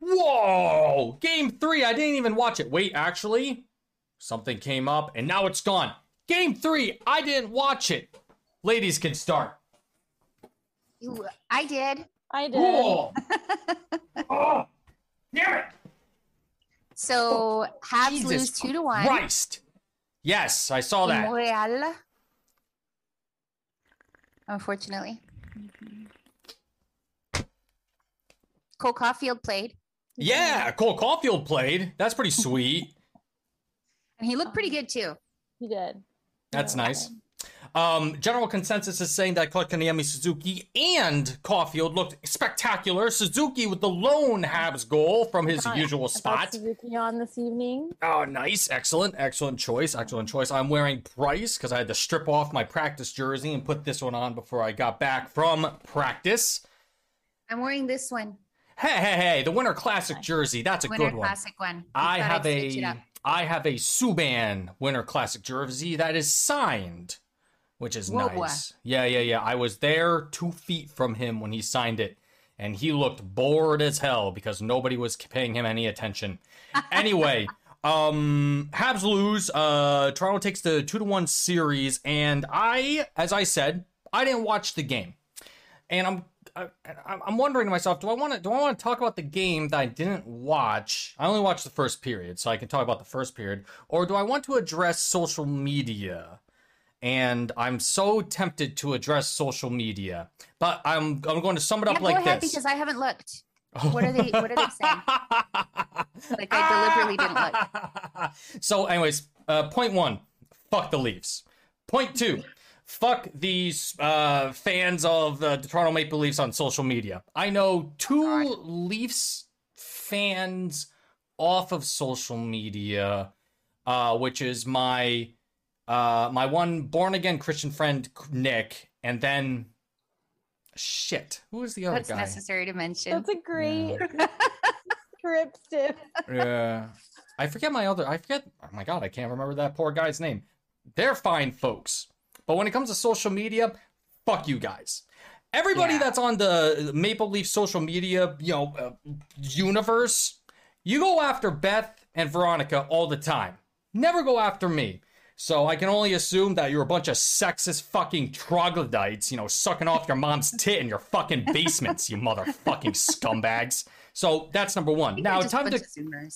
Whoa! Game three, I didn't even watch it. Wait, actually, something came up and now it's gone. Game three, I didn't watch it. Ladies can start. You, I did. I did. Whoa! oh, damn it! So Habs Jesus lose two to one. Christ! Yes, I saw that. Montreal. Unfortunately. Cole Caufield played, Yeah, Cole Caufield played. That's pretty sweet. and he looked pretty good too. He did. That's Yeah. nice. Um, general consensus is saying that Kotkaniemi Suzuki and Caufield looked spectacular. Suzuki with the lone Habs goal from his Thought- usual spot. Suzuki on this evening. Oh, nice. Excellent. Excellent choice. Excellent choice. I'm wearing Price because I had to strip off my practice jersey and put this one on before I got back from practice. I'm wearing this one, Hey, hey, hey, the Winter Classic jersey. That's a Winter good one. Classic one. I have I'd switch it a. I have a Subban Winter Classic jersey that is signed, which is Whoa. nice. Yeah, yeah, yeah. I was there two feet from him when he signed it, and he looked bored as hell because nobody was paying him any attention. Anyway, um, Habs lose. Uh, Toronto takes the two to one series, and I, as I said, I didn't watch the game, and I'm I, I- I'm wondering to myself, do I want to do I want to talk about the game that I didn't watch? I only watched the first period, so I can talk about the first period, or do I want to address social media? And I'm so tempted to address social media, but I'm I'm going to sum it up Yeah, like go ahead this. because I haven't looked. What are they? What are they saying? Like I deliberately didn't look. so, anyways, uh, point one, fuck the Leafs. Point two, fuck these uh, fans of uh, the Toronto Maple Leafs on social media. I know two Leafs fans off of social media, uh, which is my uh, my one born again Christian friend Nick, and then shit, who is the other That's guy? That's necessary to mention. That's a great script, Steve. Yeah. I forget my other. I forget. Oh my god, I can't remember that poor guy's name. They're fine folks, but when it comes to social media, fuck you guys. Everybody Yeah. that's on the Maple Leaf social media, you know, uh, universe, you go after Beth and Veronica all the time. Never go after me. So I can only assume that you're a bunch of sexist fucking troglodytes, you know, sucking off your mom's tit in your fucking basements, you motherfucking scumbags. So that's number one. Now time to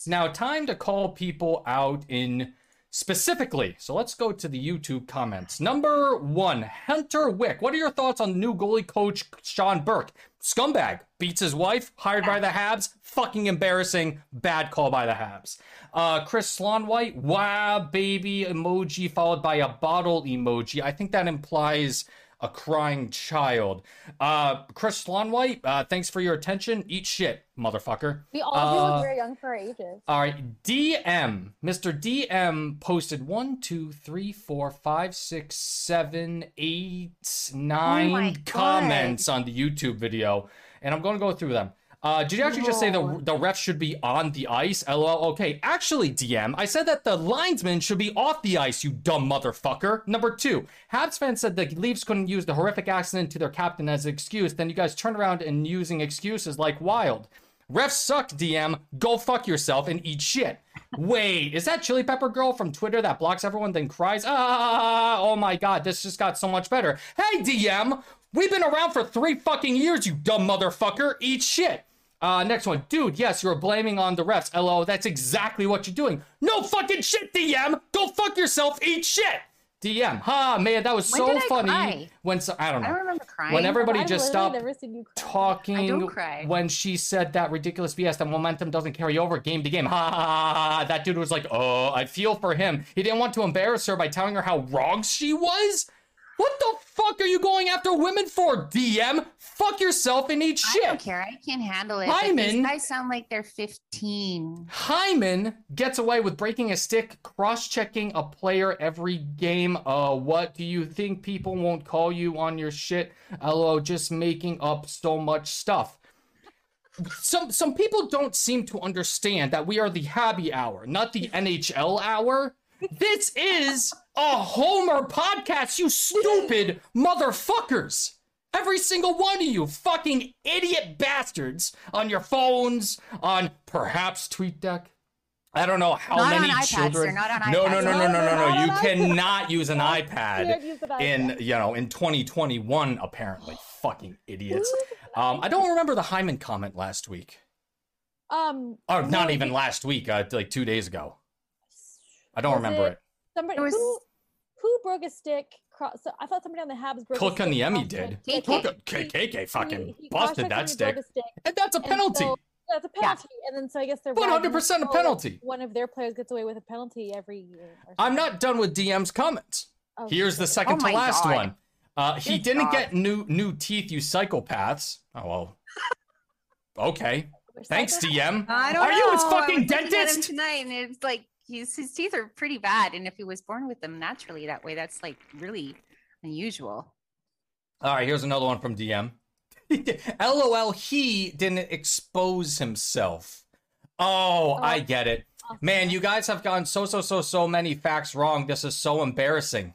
now, time to call people out in specifically. So let's go to the YouTube comments. Number one, Hunter Wick. What are your thoughts on the new goalie coach Sean Burke? Scumbag beats his wife, hired by the Habs. Fucking embarrassing. Bad call by the Habs. Uh, Chris Slonwhite. Wow, baby emoji followed by a bottle emoji. I think that implies a crying child. Uh, Chris Slonwhite. Uh, thanks for your attention. Eat shit, motherfucker. We all do Uh, look very young for our ages. all right, DM, Mr. DM posted one, two, three, four, five, six, seven, eight, nine my God. comments on the YouTube video, and I'm going to go through them. Uh, did you actually just say the the refs should be on the ice? LOL. Okay, actually, DM, I said that the linesman should be off the ice. You dumb motherfucker. Number two, Habs fans said the Leafs couldn't use the horrific accident to their captain as an excuse. Then you guys turn around and using excuses like wild. Refs suck, DM. Go fuck yourself and eat shit. Wait, is that Chili Pepper Girl from Twitter that blocks everyone then cries? Ah, oh my god, this just got so much better. Hey, DM, we've been around for three fucking years, you dumb motherfucker. Eat shit. Uh, next one. Dude, yes, you're blaming on the refs. LO, that's exactly what you're doing. No fucking shit, DM. Go fuck yourself. Eat shit. DM. Ha, man, that was When so did I funny. cry? When so, I don't know don't remember crying. when everybody I've just stopped never seen you cry. talking I don't cry. when she said that ridiculous BS that momentum doesn't carry over game to game. Ha ha ha ha. ha. That dude was like, oh, I feel for him. He didn't want to embarrass her by telling her how wrong she was. What the fuck are you going after women for, DM? Fuck yourself and eat shit. I don't care. I can't handle it. Hyman- These guys sound like they're 15. Hyman gets away with breaking a stick, cross-checking a player every game. Uh, what do you think people won't call you on your shit? LO, just making up so much stuff. Some some people don't seem to understand that we are the happy hour, not the NHL hour. This is a Homer podcast, you stupid motherfuckers. Every single one of you fucking idiot bastards on your phones, on perhaps TweetDeck. I don't know how Not on many iPads, children. they're not on no, no, iPads. no, no, no, no, no. You cannot use an iPad in you know in 2021. Apparently, fucking idiots. Um, I don't remember the Hyman comment last week. Um. Or not even last week. Uh, like two days ago. I don't remember it- it. Somebody was- who who broke a stick. Cross, so I thought somebody on the Habs broke. Click a on stick the Emmy did. Yeah, KK. Fucking he- he busted that stick, stick. and that's a penalty. so- That's a Yeah. penalty, and then so I guess they're 100% a "Oh, penalty." One of their players gets away with a penalty every year. I'm not done with DM's comments. Oh, Here's the second Oh to last God. one. Uh, he Good didn't God. get new new teeth, you psychopaths. Oh well. Okay. Thanks, DM. I don't Are you his know. I fucking was looking at him dentist? tonight, and it's like he's, his teeth are pretty bad, and if he was born with them naturally that way, that's like really unusual. All right, here's another one from DM. LOL, he didn't expose himself. Oh, oh. I Oh. get it. Man, you guys have gotten so, so, so, so many facts wrong. This is so embarrassing.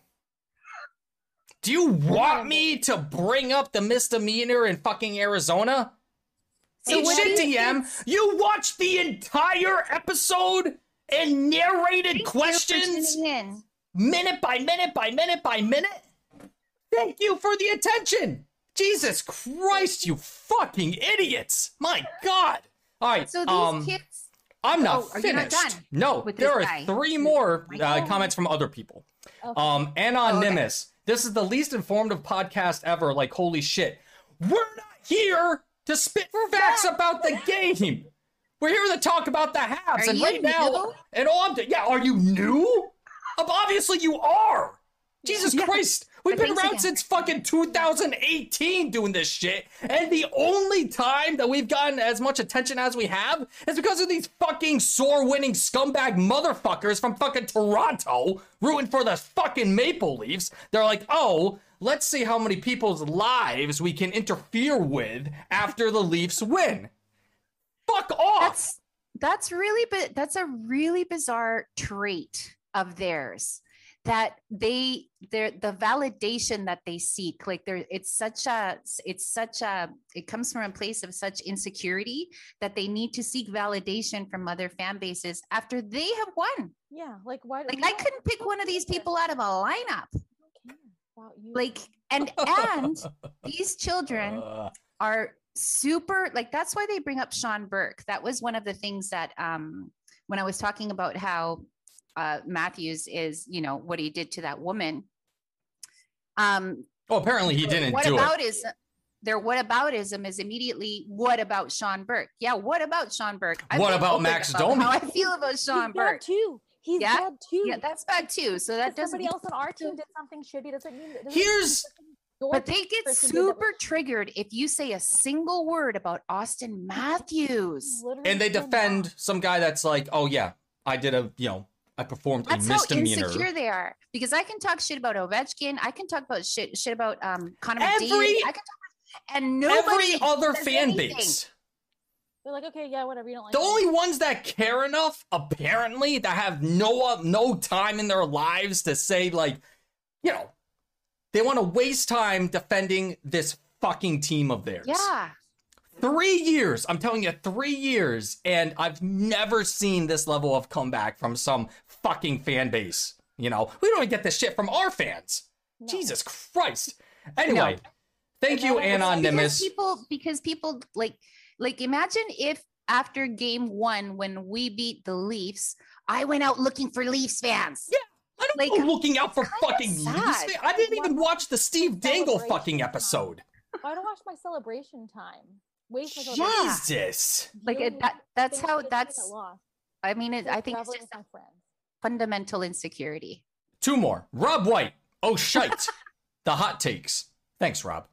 Do you want me to bring up the misdemeanor in fucking Arizona? So shit, DM. You watched the entire episode and narrated Thank questions in. minute by minute by minute by minute. Thank you for the attention. Jesus Christ, you fucking idiots! My God. All right. So these um, kids, I'm not Oh, not finished. done no, there are guy? three more uh, comments from other people. Okay. Um, Oh, anonymous. This is the least informative podcast ever. Like, holy shit. We're not here to spit facts about the game. We're here to talk about the Habs. Are and right now, and all I'm doing, yeah, are you new? Obviously, you are. Jesus Yeah. Christ. We've But been around again. since fucking 2018 doing this shit. And the only time that we've gotten as much attention as we have is because of these fucking sore winning scumbag motherfuckers from fucking Toronto rooting for the fucking Maple Leafs. They're like, oh, let's see how many people's lives we can interfere with after the Leafs win. Fuck off. that's that's really but that's a really bizarre trait of theirs that they they're the validation that they seek like there it's such a it's such a it comes from a place of such insecurity that they need to seek validation from other fan bases after they have won yeah, like why? like i couldn't pick one of these people out of a lineup We don't care about you. like and and these children are super like that's why they bring up Sean Burke. That was one of the things that um when I was talking about how uh Matthews is, you know, what he did to that woman. Um oh, apparently he didn't what do it. about is their what whataboutism is immediately what about Sean Burke? Yeah, what about Sean Burke? I've What about Max about Domi? How I feel about Sean bad Burke. too. He's Yeah? bad too. Yeah, that's bad too. So that If doesn't somebody else on our team did something shitty. Doesn't mean. doesn't Here's- something your but they get person did super triggered if you say a single word about Austin Matthews. and they defend bad. some guy that's like, oh yeah, I did a, you know, I performed That's a how misdemeanor. insecure they are. Because I can talk shit about Ovechkin. I can talk about shit shit about um Connor Every- McDavid. I can talk about, and nobody Every other fan anything. base. They're like, okay, yeah, whatever. You don't like. The it. only ones that care enough, apparently, that have no no time in their lives to say like, you know, they want to waste time defending this fucking team of theirs. Yeah. Three years, I'm telling you, three years, and I've never seen this level of comeback from some fucking fan base. You know, we don't even get this shit from our fans. No. Jesus Christ. Anyway, thank you, Anonymous. Because people because people like like imagine if after game one when we beat the Leafs, I went out looking for Leafs fans. Yeah, like, looking out for fucking Leafs. sad. fan- I didn't even watch the Steve Dangle fucking episode. Why don't watch my celebration time? Waste my Yeah. celebration. Jesus. Like it, that that's how that's. I mean it, I think it's just a fundamental insecurity. Two more. Rob White. Oh shite. the hot takes. Thanks, Rob.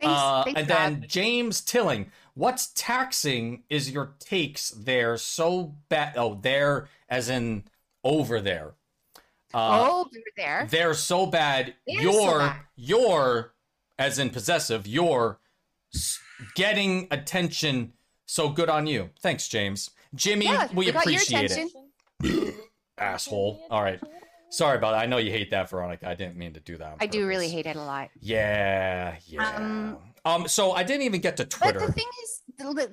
Thanks, Uh, thanks and Rob. then James Tilling. What's taxing is your takes there so bad. Oh, there as in over there. Uh, oh, there. They're so bad. They're so you're bad. you're as in possessive. You're getting attention. So good on you. Thanks, James. Jimmy, Yeah, we we appreciate it. Asshole. All right. Sorry about that. I know you hate that, Veronica. I didn't mean to do that. I do really hate it a lot. Yeah, yeah. Um, Um, so I didn't even get to Twitter. But the thing is,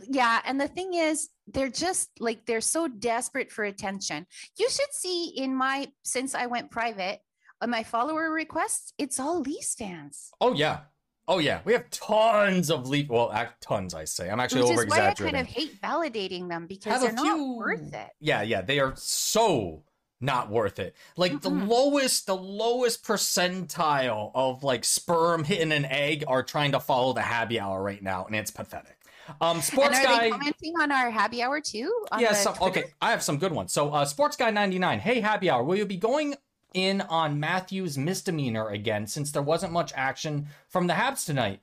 yeah, and the thing is, they're just like they're so desperate for attention. You should see in my since I went private on my follower requests, it's all Leafs fans. oh yeah, oh yeah. We have tons of leaf. Well, tons. I say. I'm actually over why I exaggerating. kind of hate validating them because Have they're not worth it. Yeah, yeah, they are so not worth it. Like the Mm-mm. lowest, the lowest percentile of like sperm hitting an egg are trying to follow the happy hour right now, and it's pathetic. Um, And sports are guy. they commenting on our happy hour too? Yes. Yeah, the some, Twitter? okay. I have some good ones. So, uh, Sports Guy 99. Hey, happy hour. Will you be going in on Matthew's misdemeanor again since there wasn't much action from the Habs tonight?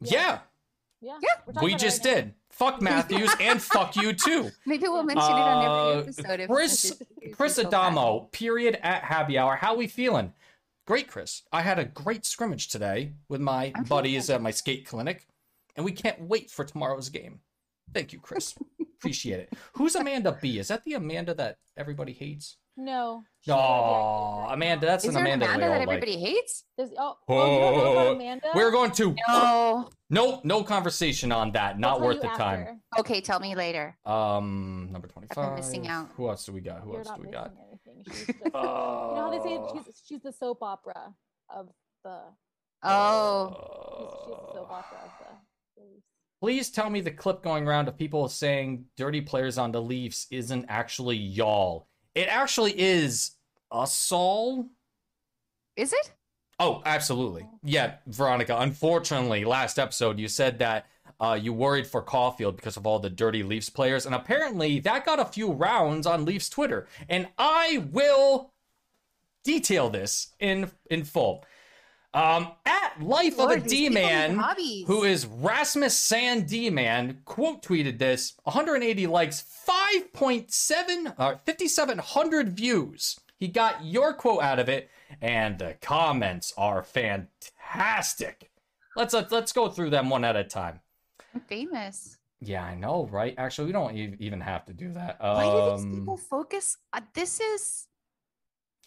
Yeah, Yeah. Yeah, we're we just right now. did. Fuck Matthews and fuck you too. Maybe we'll mention it on Uh, every episode. if- Chris- if Chris it's so bad. Adamo, period at happy hour. How are we feeling? Great, Chris. I had a great scrimmage today with my I'm buddies at my skate clinic, and we can't wait for tomorrow's game. Thank you, Chris. Appreciate it. Who's Amanda B? Is that the Amanda that everybody hates? No. she No, might be Amanda, that's Is an there an Amanda, Amanda we that all like. everybody hates? There's, oh, oh, you don't know Oh, Amanda? We're going to No. no no conversation on that. I'll Not worth you the time. Okay, tell me later. Um, number twenty-five. missing out. Who else do we got? Who You're else not do we got? anything. She's just, you know how they say she's, she's the soap opera of the. Oh, She's, she's the soap opera of the. Please tell me the clip going around of people saying dirty players on the Leafs isn't actually y'all. It actually is us all. is it? Oh, absolutely. Yeah, Veronica. Unfortunately, last episode you said that uh, you worried for Caufield because of all the dirty Leafs players, and apparently that got a few rounds on Leafs Twitter. And I will detail this in in full. Um, at Life Lord, of a these people need D-Man, hobbies. who is Rasmus Sand D-Man, quote tweeted this, 180 likes, 5.7, uh, 5,700 views. He got your quote out of it, and the comments are fantastic. Let's let's, let's go through them one at a time. I'm famous. Yeah, I know, right? Actually, we don't even have to do that. Why do these Um, people focus? Uh, this is.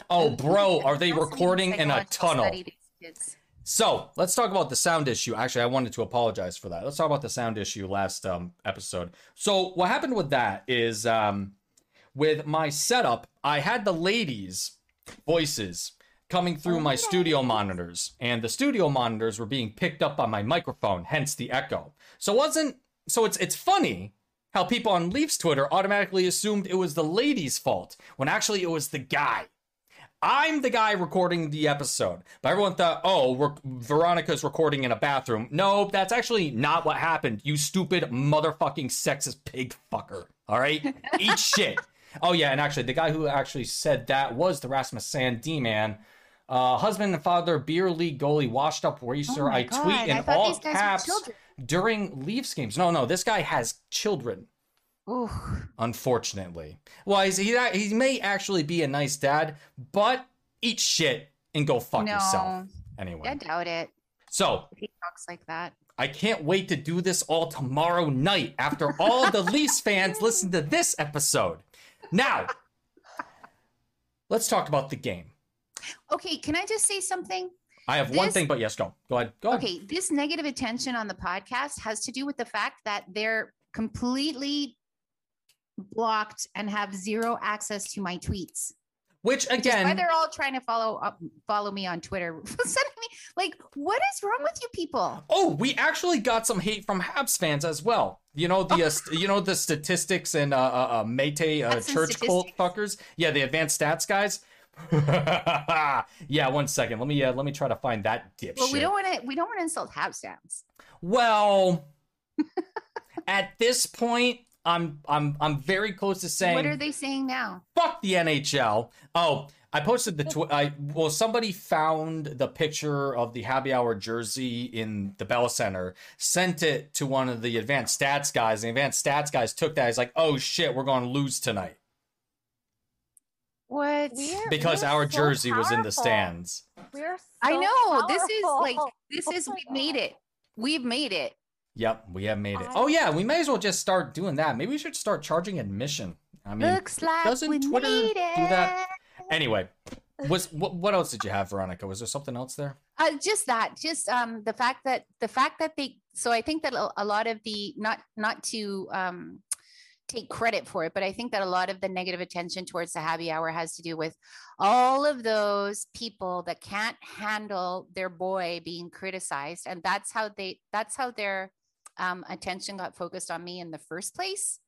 oh, bro, are they recording in a tunnel? study, these kids. So let's talk about the sound issue. Actually, I wanted to apologize for that. Let's talk about the sound issue last um, episode. So what happened with that is um, with my setup, I had the ladies' voices coming through my studio monitors, and the studio monitors were being picked up by my microphone, hence the echo. So it wasn't. So it's it's funny how people on Leafs Twitter automatically assumed it was the ladies' fault when actually it was the guy. I'm the guy recording the episode. But everyone thought, oh, we're, Veronica's recording in a bathroom. No, that's actually not what happened. You stupid motherfucking sexist pig fucker. All right? Eat shit. Oh, yeah. And actually, the guy who actually said that was the Rasmus Sand D man. Uh, husband and father, beer league goalie, washed up racer. Oh I God, tweet in thought all these guys were caps during Leafs games. No, no, this guy has children Ooh, unfortunately. Well, he's, he he may actually be a nice dad, but eat shit and go fuck no, yourself. Anyway, I doubt it. so If he talks like that. I can't wait to do this all tomorrow night after all the Leafs fans listen to this episode. Now, let's talk about the game. Okay, can I just say something? I have one thing, but yes, go. Go ahead. Go ahead. Okay, this negative attention on the podcast has to do with the fact that they're completely blocked and have zero access to my tweets. Which is why they're all trying to follow up, follow me on Twitter. Sending me like, what is wrong with you people? Oh, we actually got some hate from Habs fans as well. You know the uh, you know the statistics and uh, uh, uh Métis uh, church cult fuckers. Yeah, the advanced stats guys. yeah, one second. Let me uh, let me try to find that dipshit. Well, we don't want to. We don't want to insult Habs fans. Well, at this point, I'm I'm I'm very close to saying What are they saying now? fuck the NHL. Oh, I posted the tw- I well somebody found the picture of the happy hour jersey in the Bell Center, sent it to one of the advanced stats guys. The advanced stats guys took that. He's like, "Oh shit, we're going to lose tonight What? We're- because we're our so jersey was in the stands." We're I so know. This is like this is my we've made it. We've made it. Yep, we have made it. I- Oh yeah, we may as well just start doing that. Maybe we should start charging admission. I mean, Looks like doesn't Twitter do that? Anyway, Was what, what else did you have, Veronica? Was there something else there? Uh, just that, just um, the fact that the fact that they. So I think that a, lot of the not not to um, take credit for it, but I think that a lot of the negative attention towards the happy hour has to do with all of those people that can't handle their boy being criticized, and that's how they. That's how their um, attention got focused on me in the first place.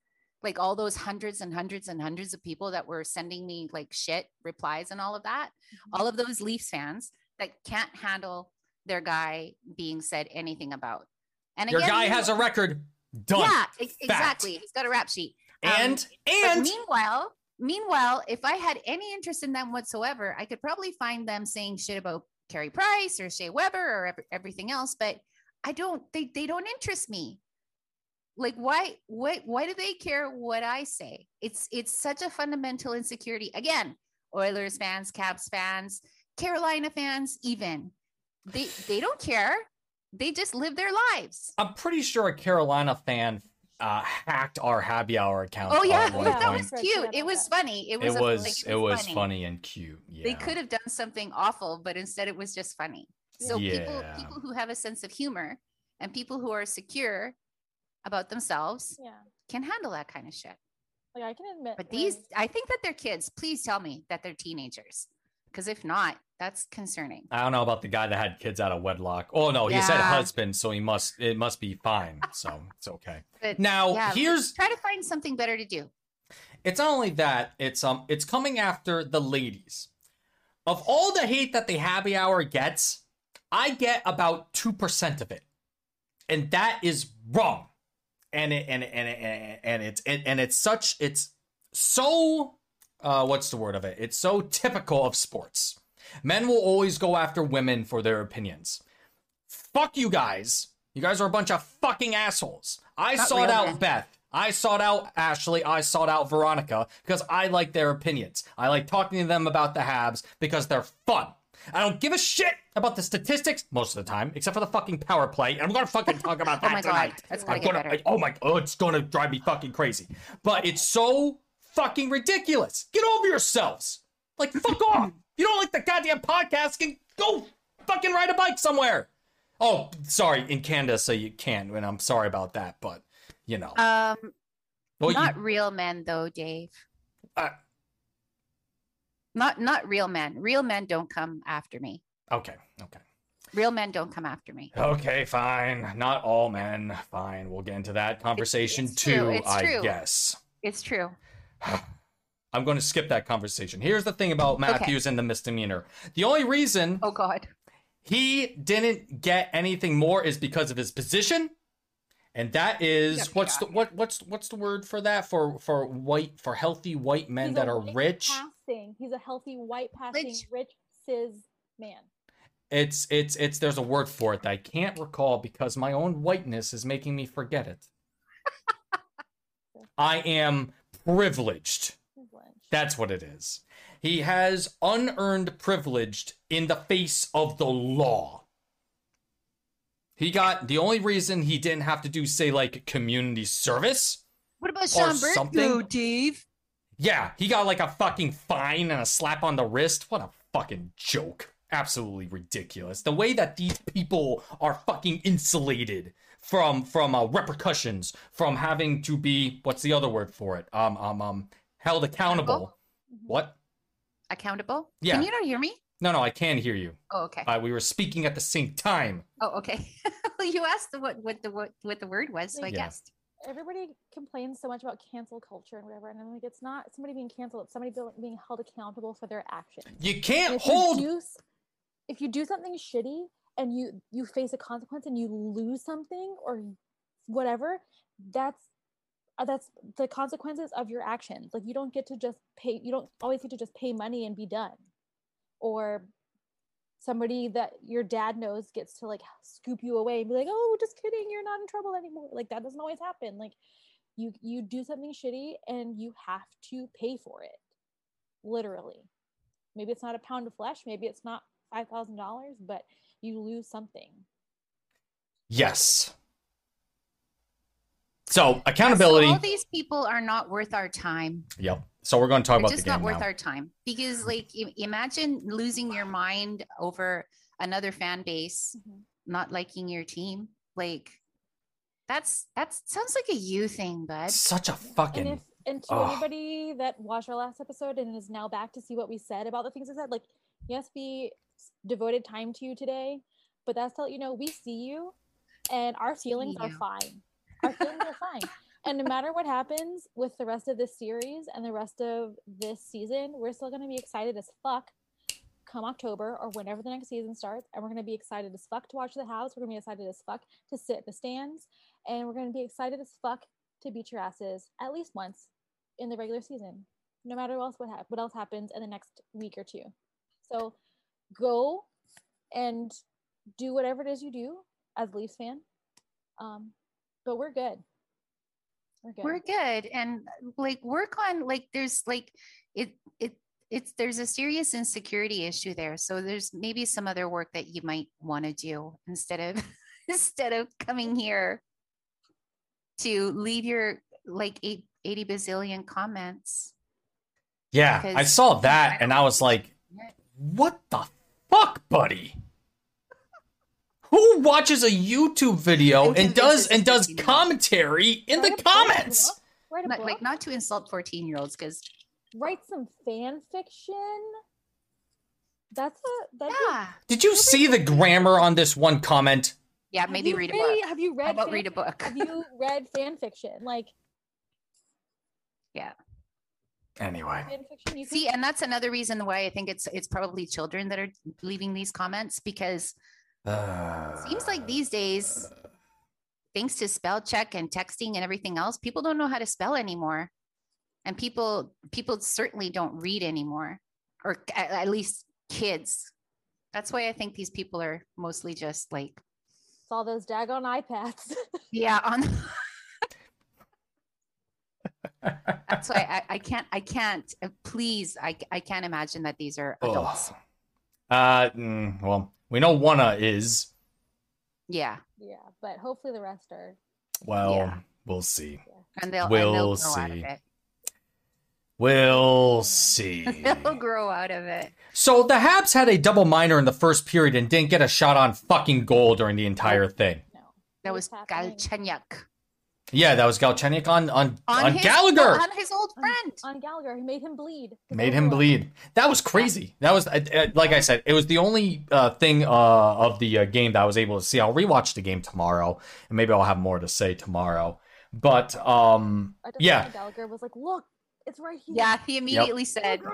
Like all those hundreds and hundreds and hundreds of people that were sending me like shit replies and all of that all of those leafs fans that can't handle their guy being said anything about. And Your again, guy has a record. Done. yeah exactly. He's got a rap sheet. Um, And but and meanwhile meanwhile if i had any interest in them whatsoever i could probably find them saying shit about Carey Price or Shea Weber or ev- everything else, but I don't they they don't interest me. Like why what why do they care what I say? It's it's such a fundamental insecurity. Again, Oilers fans, Caps fans, Carolina fans even. They they don't care. They just live their lives. I'm pretty sure a Carolina fan uh, hacked our happy hour account. Oh yeah, Yeah, that was cute. It was funny. It was it a- was like, it was funny and cute. Yeah. they could have done something awful, but instead it was just funny. So people Yeah. people who have a sense of humor and people who are secure about themselves Yeah. can handle that kind of shit. Like I can admit. But when- these, I think that they're kids. Please tell me that they're teenagers, because if not, that's concerning. I don't know about the guy that had kids out of wedlock. Oh no, he said Yeah. husband, so he must it must be fine. So it's okay. But Now yeah, here's try to find something better to do. it's not only that, it's um it's coming after the ladies. Of all the hate that the happy hour gets, I get about 2% of it. And that is wrong. And it and it, and it, and it, and it's and, and it's such it's so uh what's the word of it? It's so typical of sports. Men will always go after women for their opinions. Fuck you guys. You guys are a bunch of fucking assholes. I Not sought out. Beth. I sought out Ashley. I sought out Veronica because I like their opinions. I like talking to them about the Habs because they're fun. I don't give a shit about the statistics most of the time, except for the fucking power play. And I'm gonna fucking talk about that Oh that god, tonight. that's I'm gonna get gonna, better. oh my, oh, it's gonna drive me fucking crazy. But it's so fucking ridiculous. Get over yourselves. Like, fuck off. You don't like the goddamn podcast? Can go fucking ride a bike somewhere. Oh, sorry, in Canada, so you can, and I'm sorry about that, but you know. Um, well, you- not real men though, Dave. Uh, Not not real men. Real men don't come after me. okay, okay. Real men don't come after me. Okay, fine. Not all men. Fine. We'll get into that conversation it's true, too, it's I true. guess. It's true. I'm going to skip that conversation. Here's the thing about Matthews and the misdemeanor. The only reason Oh God. he didn't get anything more is because of his position. And that is Yeah, what's the what what's what's the word for that for for white for healthy white men he's that are rich? Passing. He's a healthy white passing Rich. rich cis man. It's it's it's there's a word for it that I can't recall because my own whiteness is making me forget it. I am privileged. Privilege. That's what it is. He has unearned privilege in the face of the law. He got the only reason he didn't have to do, say, like community service. What about Or Sean something. Dave? Yeah, he got like a fucking fine and a slap on the wrist. What a fucking joke. Absolutely ridiculous. The way that these people are fucking insulated from from uh, repercussions, from having to be what's the other word for it? Um um um held accountable. Accountable? Mhm. What? Accountable? Yeah. Can you not hear me? No, no, I can hear you. Oh, okay. Uh, we were speaking at the same time. oh, okay. well, you asked what what the what, what the word was, so I Yeah. guessed. Everybody complains so much about cancel culture and whatever, and I'm like, it's not somebody being canceled; it's somebody being held accountable for their actions. You can't if you hold. do if you do something shitty and you you face a consequence and you lose something or whatever, that's uh, that's the consequences of your actions. Like you don't get to just pay. You don't always get to just pay money and be done, or somebody that your dad knows gets to like scoop you away and be like, "Oh, just kidding, you're not in trouble anymore." Like that doesn't always happen. Like you you do something shitty and you have to pay for it, literally. Maybe it's not a pound of flesh. Maybe it's not five thousand dollars, but you lose something. Yes. So accountability. All these people are not worth our time. Yep. So we're going to talk They're about just the game not worth now. our time because, like, imagine losing your mind over another fan base Mhm. not liking your team. Like, that's that's sounds like a you thing, bud. Such a And fucking. if and to Ugh. anybody that watched our last episode and is now back to see what we said about the things I said, like yes, we devoted time to you today, but that's to let you know we see you, and our feelings are fine. Our feelings are fine. And no matter what happens with the rest of this series and the rest of this season, we're still going to be excited as fuck come October or whenever the next season starts. And we're going to be excited as fuck to watch the house. We're going to be excited as fuck to sit in the stands. And we're going to be excited as fuck to beat your asses at least once in the regular season, no matter else what, hap- what else happens in the next week or two. So go and do whatever it is you do as Leafs fan. Um, but we're good. We're good. We're good, and like work on like there's like it it it's there's a serious insecurity issue there. So there's maybe some other work that you might want to do instead of instead of coming here to leave your like eight, 80 bazillion comments. yeah, I saw that I and I was like, what the fuck, buddy? Who watches a YouTube video And and does and does 15 year olds. commentary in the Write a book, you comments? Write a Not, book. like not to insult 14 year olds because write some fan fiction. That's a that yeah Did you see the grammar on this one comment? yeah maybe read a book. Have you read? How about fan- read a book? Have you read fan fiction? Like yeah. Anyway. fan fiction. You See, and that's another reason why I think it's it's probably children that are leaving these comments because seems like these days, thanks to spell check and texting and everything else, people don't know how to spell anymore, and people people certainly don't read anymore, or a- at least kids. That's why I think these people are mostly just like it's all those daggone iPads. yeah on. That's why I, I can't I can't uh, please I I can't imagine that these are adults. Ugh. Uh, mm, well, we know Wanna is. Yeah, yeah, but hopefully the rest are. Well, Yeah. we'll see. and they'll We'll and they'll grow out of see. We'll see. They'll grow out of it. So the Habs had a double minor in the first period and didn't get a shot on fucking goal during the entire thing. No, That was is happening? Galchenyuk Yeah, that was Galchenyuk on on, on, his, Gallagher. on his old friend. on Gallagher. He made him bleed. Made him bleed. That was crazy. That was uh, uh, like I said. It was the only uh, thing uh, of the uh, game that I was able to see. I'll rewatch the game tomorrow, and maybe I'll have more to say tomorrow. But um, I yeah, yeah. Gallagher was like, "Look, it's right here." Yeah, he immediately said Look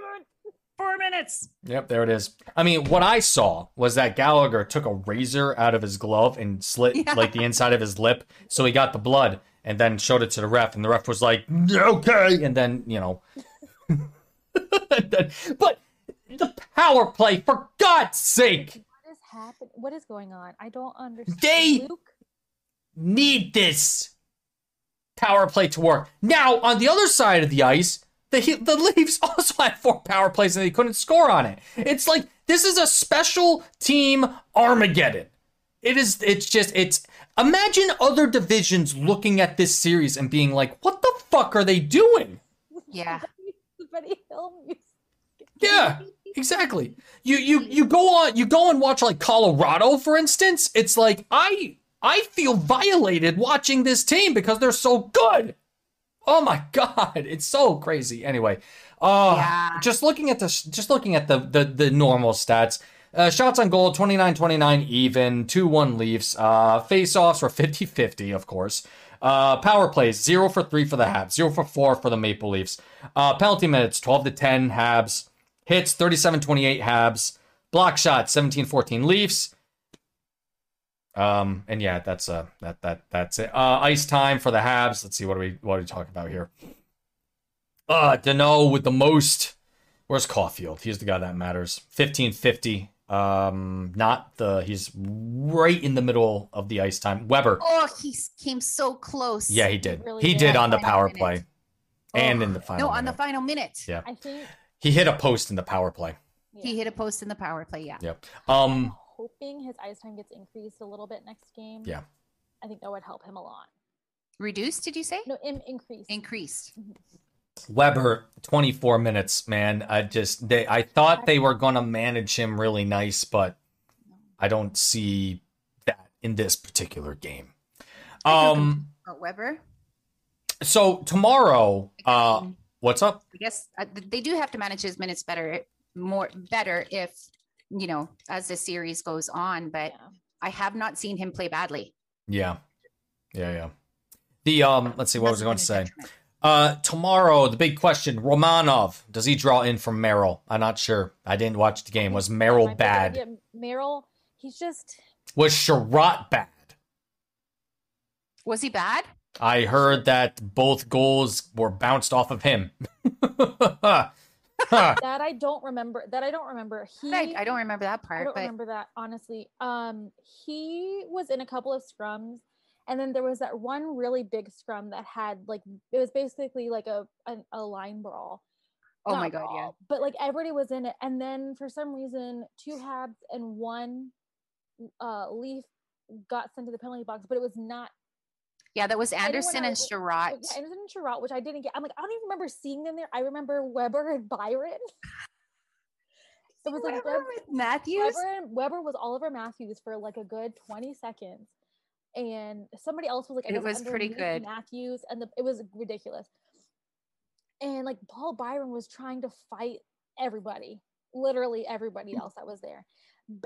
four minutes. Yep, there it is. I mean, what I saw was that Gallagher took a razor out of his glove and slit Yeah. like the inside of his lip, so he got the blood, and then showed it to the ref, and the ref was like, "Okay," and then you know, but the power play, for God's sake, What is happening? What is going on? I don't understand. They- Luke, need this power play to work. Now, on the other side of the ice, the the Leafs also had four power plays and they couldn't score on it. It's like this is a special team Armageddon. It is. It's just. It's. Imagine other divisions looking at this series and being like, "What the fuck are they doing?" Yeah. the Benny Hill music. Yeah, exactly. You you you go on you go and watch like Colorado, for instance. It's like I I feel violated watching this team because they're so good. Oh my god, it's so crazy. Anyway, uh Yeah. just looking at this just looking at the the, the normal stats. Uh, shots on goal 29-29 even 2-1 Leafs. Uh, face-offs were 50-50, of course. Uh, power plays 0 for 3 for the Habs, 0 for 4 for the Maple Leafs. Uh, penalty minutes 12 to 10 Habs. Hits 37-28 Habs. Block shots 17-14 Leafs. Um and yeah, that's uh that that that's it. Uh ice time for the Habs. Let's see what are we what are we talking about here. Uh Danault with the most. Where's Caufield? He's the guy that matters. 1550. Um not the he's right in the middle of the ice time. Weber. Oh, he came so close. Yeah, he did. really He did. did on the power minute. play and Oh, in the final. No, on the final minute. Yeah. I think He hit a post in the power play. He hit a post in the power play. Yeah. Yep. I'm Um hoping his ice time gets increased a little bit next game. Yeah. I think that would help him a lot. Reduced, did you say? No, in, increase. Increased. Weber, 24 minutes, man. I just they I thought they were gonna manage him really nice, but I don't see that in this particular game. Um Weber. so tomorrow, uh what's up? I guess uh, they do have to manage his minutes better, more better if you know as the series goes on. But I have not seen him play badly. Yeah. Yeah, yeah. The um let's see what was I going to say. detriment. Uh tomorrow, the big question, Romanov, does he draw in from Merrill? I'm not sure. I didn't watch the game. Was That Merrill might be a good bad? idea. Merrill, he's just Was Chiarot bad? Was he bad? I heard that both goals were bounced off of him. that I don't remember. That I don't remember. He I, I don't remember that part. I don't but remember that honestly. Um, he was in a couple of scrums, and then there was that one really big scrum that had like it was basically like a a, a line brawl. oh my Not god, yeah. But like everybody was in it, and then for some reason, two Habs and one uh Leaf got sent to the penalty box, but it was not. Yeah, that was Anderson and Chiarot. Yeah, Anderson and Chiarot, which I didn't get. I'm like, I don't even remember seeing them there. I remember Weber and Byron. It was like Weber Web- with Matthews. Weber, and- Weber was Oliver Matthews for like a good 20 seconds. And somebody else was like, I It was pretty good. Matthews, and the, it was ridiculous. And like Paul Byron was trying to fight everybody, literally everybody else that was there.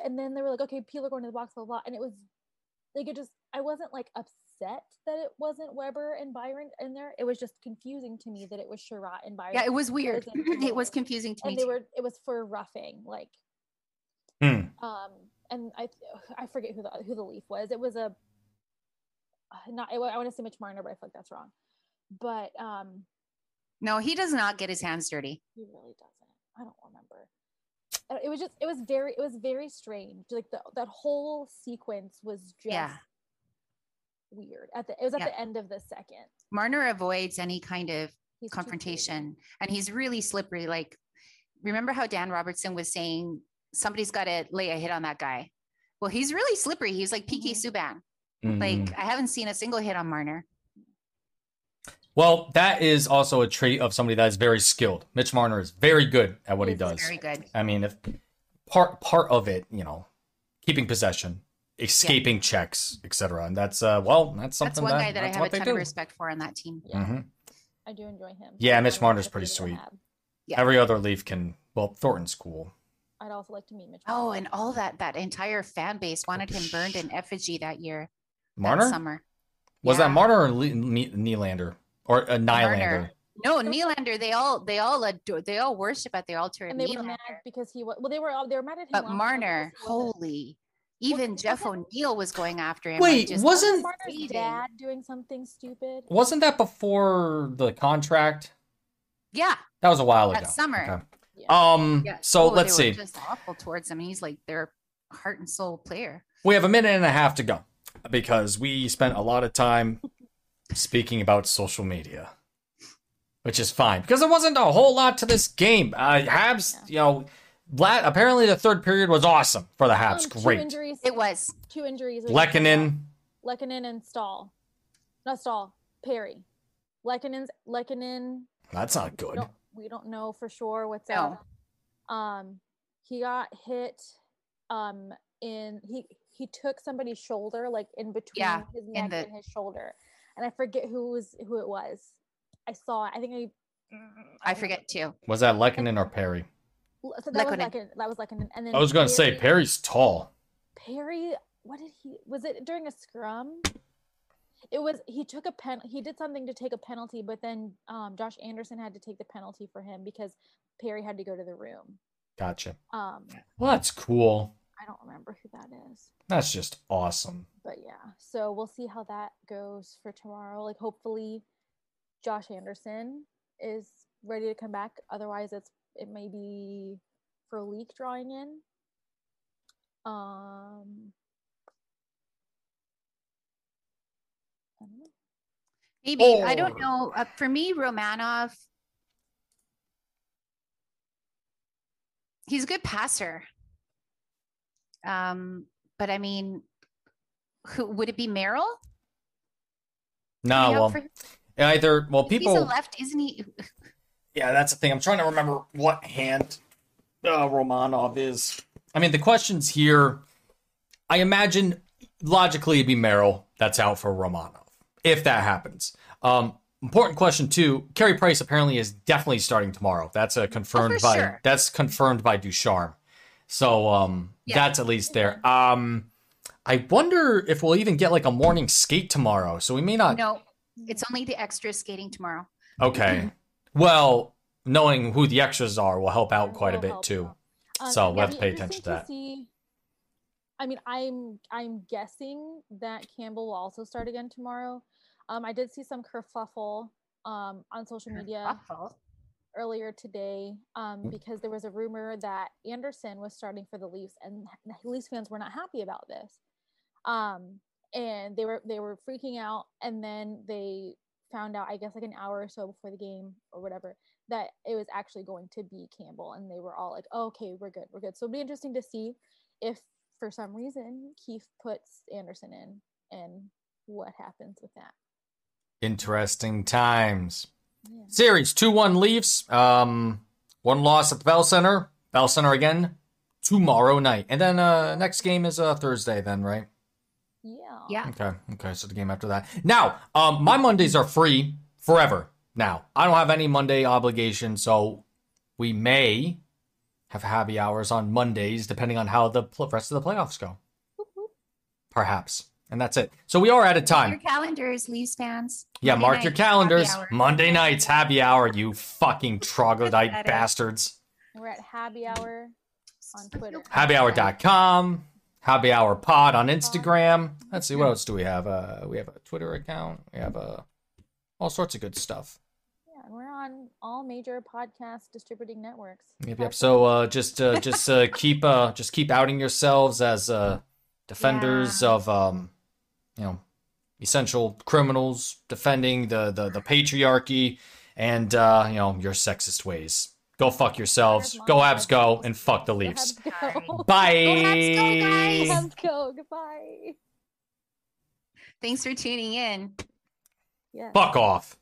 And then they were like, okay, people are going to the box, blah, blah. blah. And it was like, it just, I wasn't like upset that it wasn't Weber and Byron in there. It was just confusing to me that it was Chiarot and Byron. Yeah, it was weird. it was confusing to me. and they too. were, it was for roughing, like, Hmm. um and i i forget who the who the leaf was it was a not i, want to say mitch marner but i feel like that's wrong but um No, he does not get his hands dirty. he really doesn't i don't remember Uh, it was just it was very it was very strange like the, that whole sequence was just Yeah. weird at the it was at Yeah. the end of the second Marner avoids any kind of He's confrontation and he's really slippery. Like, remember how Dan Robertson was saying somebody's got to lay a hit on that guy? Well, he's really slippery. He's like PK Mhm. Subban. Mhm. Like, I haven't seen a single hit on Marner. Well, that is also a trait of somebody that is very skilled. Mitch Marner is very good at what he He's does. Very good. I mean, if part part of it, you know, keeping possession, escaping checks, etc. And that's uh, well, that's something That's one that, guy that I have a ton do. of respect for on that team. yeah Mhm. i do enjoy him Yeah, Mitch like Marner's pretty sweet. Yeah. Every other Leaf can. Well, Thornton's cool. i'd also like to meet mitch Oh, Marner. and all that that entire fan base wanted him burned in effigy that year. That Marner summer. was that Yeah. Marner or Le- Ne- Nylander or uh, Nylander? Marner. No, Nylander. They all they all adore, they all worship at the altar of and they were mad because he was well they were all they were mad at him But Marner, because he wasn't- holy, even Well, Jeff O'Neill was going after him. Wait, just wasn't- Marner's dad doing something stupid? Wasn't that before the contract? Yeah, That was a while That ago. summer. Okay. Yeah. Um. yeah. So Oh, let's they were see. Just awful towards him. He's like their heart and soul player. We have a minute and a half to go because we spent a lot of time speaking about social media, which is fine because there wasn't a whole lot to this game. Uh, Habs, you know, la- apparently the third period was awesome for the Habs. Um, Two Great. injuries. It was. Two injuries. Lehkonen, Lehkonen and Staal. Not Staal. Perry. Lehkonen's Lehkonen. that's not We good. don't, we don't know for sure what's No. up. Um, he got hit. Um, in he he took somebody's shoulder, like in between Yeah, his neck the- and his shoulder, and I forget who was who it was. I saw it. I think I. I forget too. Was that Lehkonen or Perry? So that was Lehkonen. Lehkonen. That was Lehkonen. And then I was going to say Perry's tall. Perry, what did he? Was it during a scrum? It was. He took a pen. He did something to take a penalty, but then um, Josh Anderson had to take the penalty for him because Perry had to go to the room. Gotcha. Um, Well, that's cool. I don't remember who that is, That's just awesome. but yeah. So we'll see how that goes for tomorrow. Like, hopefully, Josh Anderson is ready to come back. Otherwise, it's it may be for leak drawing in. Um. I don't. Maybe I don't know. Uh, for me, Romanov, he's a good passer. Um, but I mean, who would it be? Merrill? No, well, for- either well, people. He's a left, isn't he? Yeah, that's the thing. I'm trying to remember what hand uh, Romanov is. I mean, the questions here, I imagine logically it'd be Merrill that's out for Romanov if that happens. Um, important question too. Carey Price apparently is definitely starting tomorrow. That's a confirmed Oh, by sure. that's confirmed by Ducharme. So um, Yeah. that's at least there. Um, I wonder if we'll even get like a morning skate tomorrow. So we may not. No, it's only the extra skating tomorrow. Okay. Well, knowing who the extras are will help out quite a Will bit help too. Um, So and we'll it'd have to pay attention to that. see- I mean, I'm I'm guessing that Campbell will also start again tomorrow. Um, I did see some kerfuffle um, on social media Awful. Earlier today um, Mm. because there was a rumor that Andersen was starting for the Leafs, and the Leafs fans were not happy about this. Um, and they were they were freaking out, and then they found out, I guess, like an hour or so before the game or whatever, that it was actually going to be Campbell, and they were all like, oh, "Okay, we're good, we're good." So it'll be interesting to see if, for some reason, Keefe puts Andersen in, and what happens with that. Interesting times. Yeah. Series 2 1 Leafs. Um, one loss at the Bell Center. Bell Center again tomorrow night. And then uh, next game is uh, Thursday, then, right? Yeah. Yeah. Okay. Okay. So the game after that. Now, um, my Mondays are free forever. Now, I don't have any Monday obligation, so we may have happy hours on Mondays, depending on how the pl- rest of the playoffs go. Whoop, whoop. Perhaps. And that's it. So we are out of time. Mark Your calendars, Leafs fans. Yeah, Monday mark your night, calendars. Monday nights, happy hour, you fucking troglodyte bastards. We're at Happy Hour on Twitter. Happyhour.com, Happy Hour Pod on Instagram. Let's see, what else do we have? Uh, we have a Twitter account. We have uh, all sorts of good stuff. Yeah, and we're on all major podcast distributing networks. Yep, yep. So uh, just uh, just uh, keep uh, just keep outing yourselves as uh, defenders Yeah. of um, you know essential criminals, defending the the, the patriarchy and uh, you know your sexist ways. Go fuck yourselves. Go Habs, go, and fuck the Leafs. Habs go. Bye. Habs, go, guys. Habs go. Goodbye. Thanks for tuning in. Yeah. Fuck off.